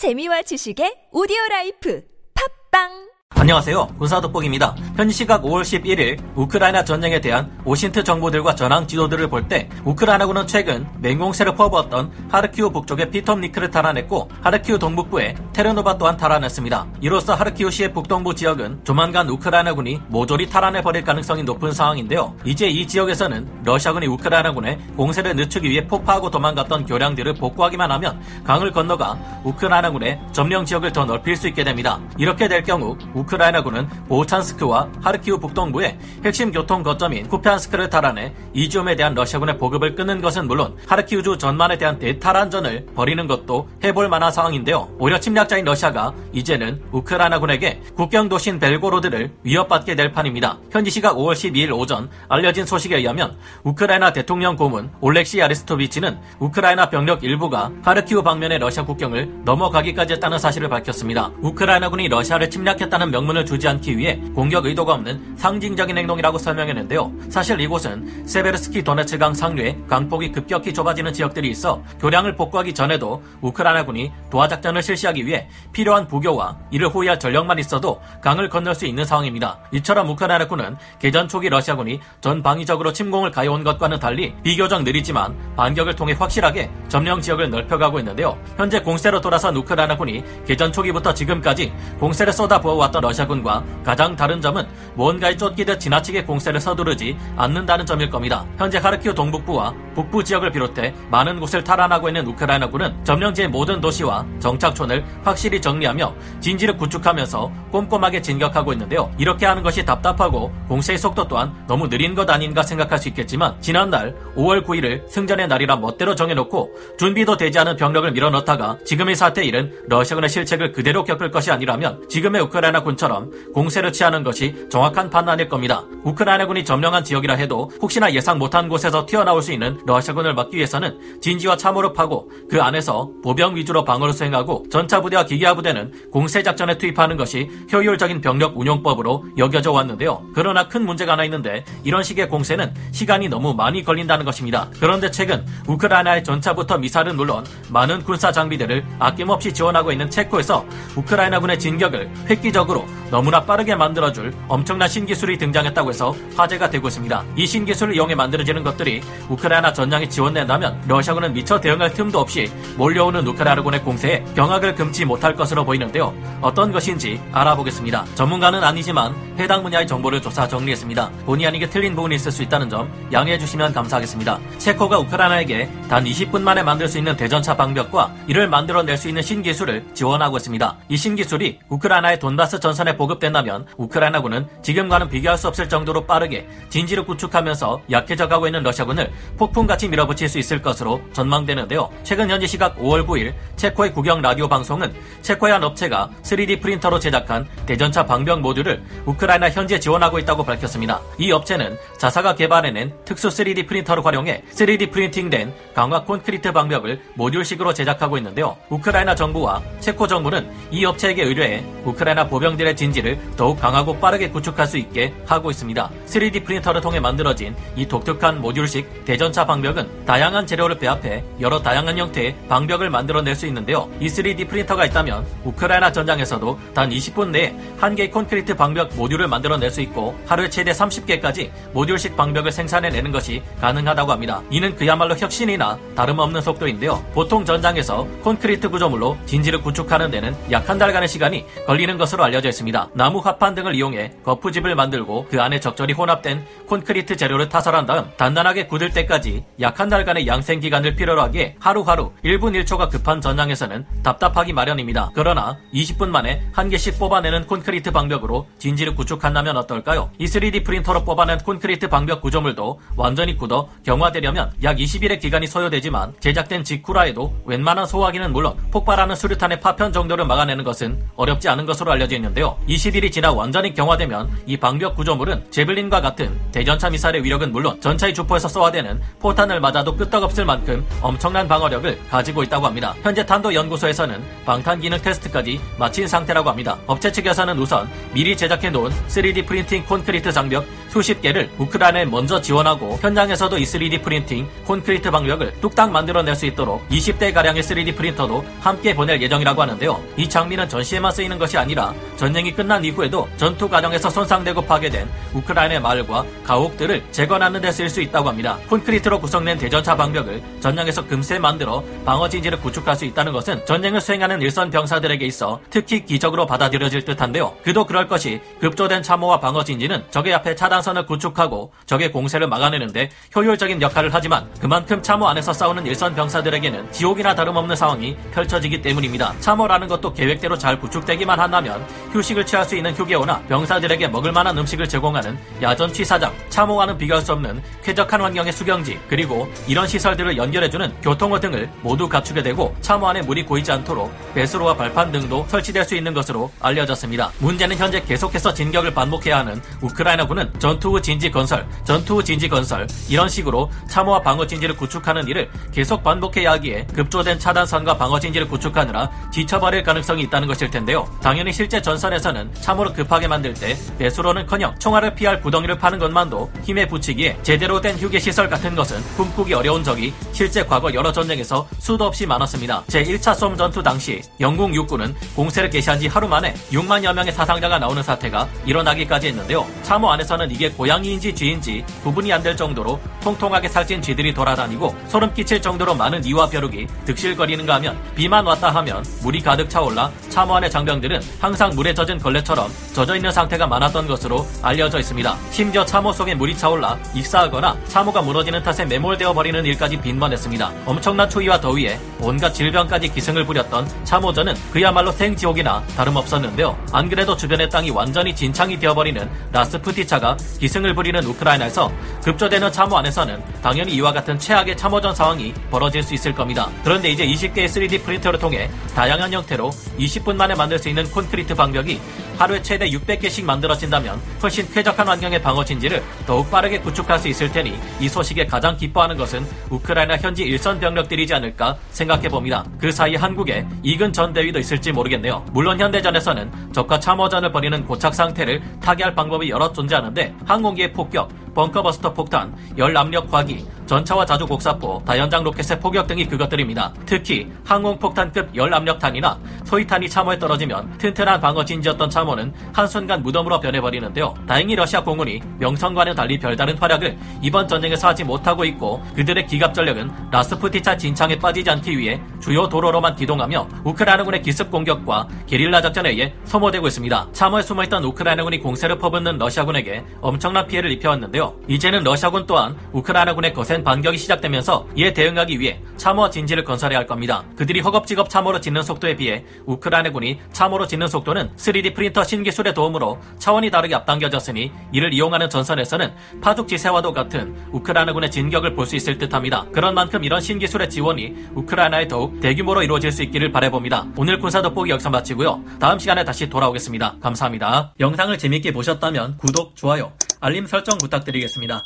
재미와 지식의 오디오 라이프. 팟빵 안녕하세요. 군사돋보기입니다. 현지 시각 5월 11일 우크라이나 전쟁에 대한 OSINT 정보들과 전황 지도들을 볼 때 우크라이나군은 최근 맹공세를 퍼부었던 하르키우 북쪽의 피톰니크를 탈환했고 하르키우 동북부의 테르노바 또한 탈환했습니다. 이로써 하르키우시의 북동부 지역은 조만간 우크라이나군이 모조리 탈환해버릴 가능성이 높은 상황인데요. 이제 이 지역에서는 러시아군이 우크라이나군의 공세를 늦추기 위해 폭파하고 도망갔던 교량들을 복구하기만 하면 강을 건너가 우크라이나군의 점령 지역을 더 넓힐 수 있게 됩니다. 이렇게 될 경우 우크라이나군은 보찬스크와 하르키우 북동부의 핵심 교통 거점인 쿠피안스크를 탈환해 이지움에 대한 러시아군의 보급을 끊는 것은 물론 하르키우주 전반에 대한 대탈환전을 벌이는 것도 해볼 만한 상황인데요. 오히려 침략자인 러시아가 이제는 우크라이나군에게 국경 도시인 벨고로드를 위협받게 될 판입니다. 현지 시각 5월 12일 오전 알려진 소식에 의하면 우크라이나 대통령 고문 올렉시 아리스토비치는 우크라이나 병력 일부가 하르키우 방면의 러시아 국경을 넘어가기까지 했다는 사실을 밝혔습니다. 우크라이나군이 러시아를 침략했다는 명분을 주지 않기 위해 공격 의도가 없는 상징적인 행동이라고 설명했는데요. 사실 이곳은 세베르스키 도네츠강 상류에 강폭이 급격히 좁아지는 지역들이 있어 교량을 복구하기 전에도 우크라이나군이 도하 작전을 실시하기 위해 필요한 부교와 이를 호위할 전력만 있어도 강을 건널 수 있는 상황입니다. 이처럼 우크라이나군은 개전 초기 러시아군이 전방위적으로 침공을 가해온 것과는 달리 비교적 느리지만 반격을 통해 확실하게 점령 지역을 넓혀가고 있는데요. 현재 공세로 돌아선 우크라이나군이 개전 초기부터 지금까지 공세를 쏟아부어왔던 러시아군과 가장 다른 점은 뭔가에 쫓기듯 지나치게 공세를 서두르지 않는다는 점일 겁니다. 현재 하르키우 동북부와 북부 지역을 비롯해 많은 곳을 탈환하고 있는 우크라이나군은 점령지의 모든 도시와 정착촌을 확실히 정리하며 진지를 구축하면서 꼼꼼하게 진격하고 있는데요. 이렇게 하는 것이 답답하고 공세의 속도 또한 너무 느린 것 아닌가 생각할 수 있겠지만 지난달 5월 9일을 승전의 날이라 멋대로 정해놓고 준비도 되지 않은 병력을 밀어넣다가 지금의 사태에 이른 러시아군의 실책을 그대로 겪을 것이 아니라면 지금의 우크라이나 군 처럼 공세를 취하는 것이 정확한 판단일 겁니다. 우크라이나군이 점령한 지역이라 해도 혹시나 예상 못한 곳에서 튀어나올 수 있는 러시아군을 막기 위해서는 진지와 참호를 파고 그 안에서 보병 위주로 방어를 수행하고 전차 부대와 기계화 부대는 공세 작전에 투입하는 것이 효율적인 병력 운용법으로 여겨져 왔는데요. 그러나 큰 문제가 하나 있는데 이런 식의 공세는 시간이 너무 많이 걸린다는 것입니다. 그런데 최근 우크라이나의 전차부터 미사일은 물론 많은 군사 장비들을 아낌없이 지원하고 있는 체코에서 우크라이나군의 진격을 획기적으로 너무나 빠르게 만들어줄 엄청난 신기술이 등장했다고 해서 화제가 되고 있습니다. 이 신기술을 이용해 만들어지는 것들이 우크라이나 전장에 지원된다면 러시아군은 미처 대응할 틈도 없이 몰려오는 우크라이나군의 공세에 경악을 금치 못할 것으로 보이는데요. 어떤 것인지 알아보겠습니다. 전문가는 아니지만 해당 분야의 정보를 조사 정리했습니다. 본의 아니게 틀린 부분이 있을 수 있다는 점 양해해 주시면 감사하겠습니다. 체코가 우크라이나에게 단 20분 만에 만들 수 있는 대전차 방벽과 이를 만들어낼 수 있는 신기술을 지원하고 있습니다. 이 신기술이 우크라이나의 돈바스 전 선에 보급된다면 우크라이나군은 지금과는 비교할 수 없을 정도로 빠르게 진지를 구축하면서 약해져가고 있는 러시아군을 폭풍같이 밀어붙일 수 있을 것으로 전망되는데요. 최근 현지 시각 5월 9일 체코의 국영 라디오 방송은 체코의 한 업체가 3D 프린터로 제작한 대전차 방벽 모듈을 우크라이나 현지에 지원하고 있다고 밝혔습니다. 이 업체는 자사가 개발해낸 특수 3D 프린터를 활용해 3D 프린팅된 강화 콘크리트 방벽을 모듈식으로 제작하고 있는데요. 우크라이나 정부와 체코 정부는 이 업체에게 의뢰해 우크라이나 보병들의 진지를 더욱 강하고 빠르게 구축할 수 있게 하고 있습니다. 3D 프린터를 통해 만들어진 이 독특한 모듈식 대전차 방벽은 다양한 재료를 배합해 여러 다양한 형태의 방벽을 만들어낼 수 있는데요. 이 3D 프린터가 있다면 우크라이나 전장에서도 단 20분 내에 한 개의 콘크리트 방벽 모듈을 만들어낼 수 있고 하루에 최대 30개까지 모듈식 방벽을 생산해내는 것이 가능하다고 합니다. 이는 그야말로 혁신이나 다름없는 속도인데요. 보통 전장에서 콘크리트 구조물로 진지를 구축하는 데는 약 한 달간의 시간이 걸리는 것으로 알려져 있습니다. 나무 합판 등을 이용해 거푸집을 만들고 그 안에 적절히 혼합된 콘크리트 재료를 타설한 다음 단단하게 굳을 때까지 약 한 달간의 양생 기간을 필요로 하기에 하루하루 1분 1초가 급한 전장에서는 답답하기 마련입니다. 그러나 20분 만에 한 개씩 뽑아내는 콘크리트 방벽으로 진지를 구축한다면 어떨까요? 이 3D 프린터로 뽑아낸 콘크리트 방벽 구조물도 완전히 굳어 경화되려면 약 20일의 기간이 소요되지만 제작된 직후라 해도 웬만한 소화기는 물론 폭발하는 수류탄의 파편 정도를 막아내는 것은 어렵지 않은 것으로 알려져 있는데 요. 있는데요. 20일이 지나 완전히 경화되면 이 방벽 구조물은 재블린과 같은 대전차 미사일의 위력은 물론 전차의 주포에서 쏘아대는 포탄을 맞아도 끄떡없을 만큼 엄청난 방어력을 가지고 있다고 합니다. 현재 탄도 연구소에서는 방탄 기능 테스트까지 마친 상태라고 합니다. 업체 측에서는 우선 미리 제작해 놓은 3D 프린팅 콘크리트 장벽 수십 개를 우크라이나에 먼저 지원하고 현장에서도 이 3D 프린팅 콘크리트 방벽을 뚝딱 만들어낼 수 있도록 20대 가량의 3D 프린터도 함께 보낼 예정이라고 하는데요. 이 장비는 전시에만 쓰이는 것이 아니라 전쟁이 끝난 이후에도 전투 과정에서 손상되고 파괴된 우크라이나의 마을과 가옥들을 재건하는 데 쓸 수 있다고 합니다. 콘크리트로 구성된 대전차 방벽을 전장에서 금세 만들어 방어 진지를 구축할 수 있다는 것은 전쟁을 수행하는 일선 병사들에게 있어 특히 기적으로 받아들여질 듯한데요. 그도 그럴 것이 급조된 참호와 방어 진지는 적의 앞에 차단선을 구축하고 적의 공세를 막아내는데 효율적인 역할을 하지만 그만큼 참호 안에서 싸우는 일선 병사들에게는 지옥이나 다름없는 상황이 펼쳐지기 때문입니다. 참호라는 것도 계획대로 잘 구축되기만 한다면 휴식을 취할 수 있는 휴게소나 병사들에게 먹을 만한 음식을 제공하는 야전 취사장, 참호와는 비교할 수 없는 쾌적한 환경의 수경지, 그리고 이런 시설들을 연결해주는 교통호 등을 모두 갖추게 되고 참호 안에 물이 고이지 않도록 배수로와 발판 등도 설치될 수 있는 것으로 알려졌습니다. 문제는 현재 계속해서 진격을 반복해야 하는 우크라이나군은 전투 후 진지 건설, 전투 후 진지 건설 이런 식으로 참호와 방어 진지를 구축하는 일을 계속 반복해야 하기에 급조된 차단선과 방어 진지를 구축하느라 지쳐버릴 가능성이 있다는 것일 텐데요. 당연히 실제 전선 에서는 참호를 급하게 만들 때 배수로는커녕 총알을 피할 구덩이를 파는 것만도 힘에 붙이기에 제대로 된 휴게 시설 같은 것은 꿈꾸기 어려운 적이 실제 과거 여러 전쟁에서 수도 없이 많았습니다. 제1차 솜 전투 당시 영국 육군은 공세를 개시한 지 하루 만에 6만여 명의 사상자가 나오는 사태가 일어나기까지 했는데요. 참호 안에서는 이게 고양이인지 쥐인지 구분이 안 될 정도로 통통하게 살찐 쥐들이 돌아다니고 소름 끼칠 정도로 많은 이와 벼룩이 득실거리는가 하면 비만 왔다 하면 물이 가득 차올라 참호 안의 장병들은 항상 물에 젖은 걸레처럼 젖어 있는 상태가 많았던 것으로 알려져 있습니다. 심지어 참호 속에 물이 차올라 익사하거나 참호가 무너지는 탓에 매몰되어 버리는 일까지 빈번했습니다. 엄청난 추위와 더위에 온갖 질병까지 기승을 부렸던 참호전은 그야말로 생지옥이나 다름없었는데요. 안 그래도 주변의 땅이 완전히 진창이 되어버리는 라스푸티차가 기승을 부리는 우크라이나에서 급조되는 참호 안에서는 당연히 이와 같은 최악의 참호전 상황이 벌어질 수 있을 겁니다. 그런데 이제 20개의 3D 프린터를 통해 다양한 형태로 20분 만에 만들 수 있는 콘크리트 방벽 이 하루에 최대 600개씩 만들어진다면 훨씬 쾌적한 환경의 방어 진지를 더욱 빠르게 구축할 수 있을 테니 이 소식에 가장 기뻐하는 것은 우크라이나 현지 일선 병력들이지 않을까 생각해 봅니다. 그 사이 한국에 이근 전 대위도 있을지 모르겠네요. 물론 현대전에서는 적과 참호전을 벌이는 고착 상태를 타개할 방법이 여러 존재하는데 항공기의 폭격, bunker buster 폭탄, 열압력 무기, 전차와 자주 곡사포, 다연장 로켓의 포격 등이 그것들입니다. 특히 항공폭탄급 열압력탄이나 소이탄이 참호에 떨어지면 튼튼한 방어 진지였던 참호는 한순간 무덤으로 변해버리는데요. 다행히 러시아 공군이 명성과는 달리 별다른 활약을 이번 전쟁에서 하지 못하고 있고 그들의 기갑 전력은 라스푸티차 진창에 빠지지 않기 위해 주요 도로로만 기동하며 우크라이나군의 기습 공격과 게릴라 작전에 의해 소모되고 있습니다. 참호에 숨어있던 우크라이나군이 공세를 퍼붓는 러시아군에게 엄청난 피해를 입혀왔는데요. 이제는 러시아군 또한 우크라이나군의 거센 반격이 시작되면서 이에 대응하기 위해 참호와 진지를 건설해야 할 겁니다. 그들이 허겁지겁 참호로 짓는 속도에 비해 우크라이나군이 참호로 짓는 속도는 3D 프린터 신기술의 도움으로 차원이 다르게 앞당겨졌으니 이를 이용하는 전선에서는 파죽지세와도 같은 우크라이나군의 진격을 볼 수 있을 듯합니다. 그런 만큼 이런 신기술의 지원이 우크라이나에 더욱 대규모로 이루어질 수 있기를 바라봅니다. 오늘 군사 돋보기 여기서 마치고요. 다음 시간에 다시 돌아오겠습니다. 감사합니다. 영상을 재밌게 보셨다면 구독, 좋아요, 알림 설정 부탁드리겠습니다.